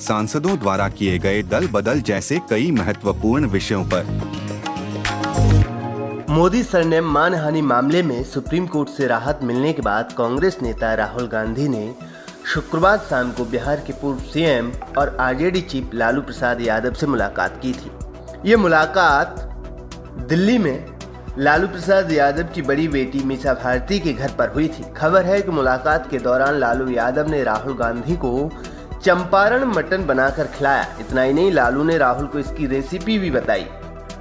सांसदों द्वारा किए गए दल बदल जैसे कई महत्वपूर्ण विषयों पर। मोदी सरनेम मानहानि मामले में सुप्रीम कोर्ट से राहत मिलने के बाद कांग्रेस नेता राहुल गांधी ने शुक्रवार शाम को बिहार के पूर्व सीएम और आरजेडी चीफ लालू प्रसाद यादव से मुलाकात की थी। ये मुलाकात दिल्ली में लालू प्रसाद यादव की बड़ी बेटी मीसा भारती के घर पर हुई थी। खबर है कि मुलाकात के दौरान लालू यादव ने राहुल गांधी को चंपारण मटन बनाकर खिलाया। इतना ही नहीं, लालू ने राहुल को इसकी रेसिपी भी बताई।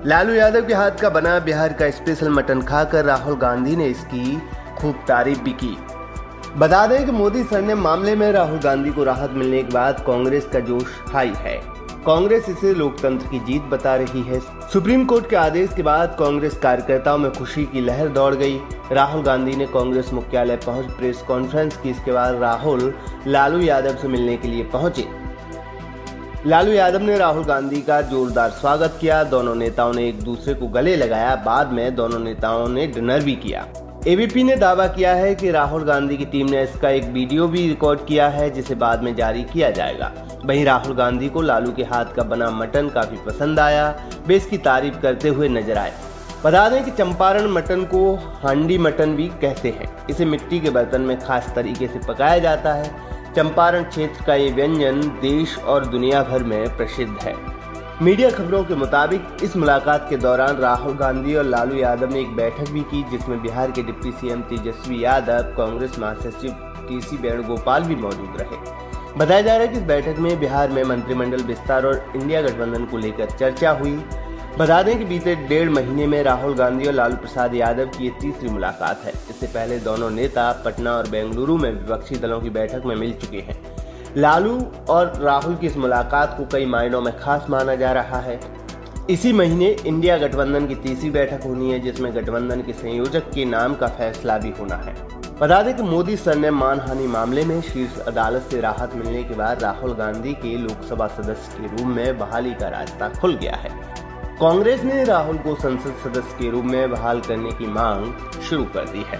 लालू यादव के हाथ का बना बिहार का स्पेशल मटन खाकर राहुल गांधी ने इसकी खूब तारीफ़ भी की। बता दें कि मोदी सर ने मामले में राहुल गांधी को राहत मिलने के बाद कांग्रेस का जोश हाई है। कांग्रेस इसे लोकतंत्र की जीत बता रही है। सुप्रीम कोर्ट के आदेश के बाद कांग्रेस कार्यकर्ताओं में खुशी की लहर दौड़ गई। राहुल गांधी ने कांग्रेस मुख्यालय पहुँच प्रेस कॉन्फ्रेंस की। इसके बाद राहुल लालू यादव से मिलने के लिए पहुँचे। लालू यादव ने राहुल गांधी का जोरदार स्वागत किया। दोनों नेताओं ने एक दूसरे को गले लगाया। बाद में दोनों नेताओं ने डिनर भी किया। एबीपी ने दावा किया है कि राहुल गांधी की टीम ने इसका एक वीडियो भी रिकॉर्ड किया है, जिसे बाद में जारी किया जाएगा। वहीं राहुल गांधी को लालू के हाथ का बना मटन काफ़ी पसंद आया। वे इसकी तारीफ़ करते हुए नज़र आए। बता दें कि चंपारण मटन को हांडी मटन भी कहते हैं। इसे मिट्टी के बर्तन में खास तरीके से पकाया जाता है। चंपारण क्षेत्र का ये व्यंजन देश और दुनिया भर में प्रसिद्ध है। मीडिया खबरों के मुताबिक, इस मुलाकात के दौरान राहुल गांधी और लालू यादव ने एक बैठक भी की, जिसमें बिहार के डिप्टी सीएम तेजस्वी यादव, कांग्रेस महासचिव टी सी वेणुगोपाल भी मौजूद रहे। बताया जा रहा है कि इस बैठक में बिहार में मंत्रिमंडल विस्तार और इंडिया गठबंधन को लेकर चर्चा हुई। बता दें कि बीते डेढ़ महीने में राहुल गांधी और लालू प्रसाद यादव की ये तीसरी मुलाकात है। इससे पहले दोनों नेता पटना और बेंगलुरु में विपक्षी दलों की बैठक में मिल चुके हैं। लालू और राहुल की इस मुलाकात को कई मायनों में खास माना जा रहा है। इसी महीने इंडिया गठबंधन की तीसरी बैठक होनी है, जिसमें गठबंधन के संयोजक के नाम का फैसला भी होना है। बता दें कि मोदी सर ने मानहानि मामले में शीर्ष अदालत से राहत मिलने के बाद राहुल गांधी के लोकसभा सदस्य के रूप में बहाली का रास्ता खुल गया है। कांग्रेस ने राहुल को संसद सदस्य के रूप में बहाल करने की मांग शुरू कर दी है।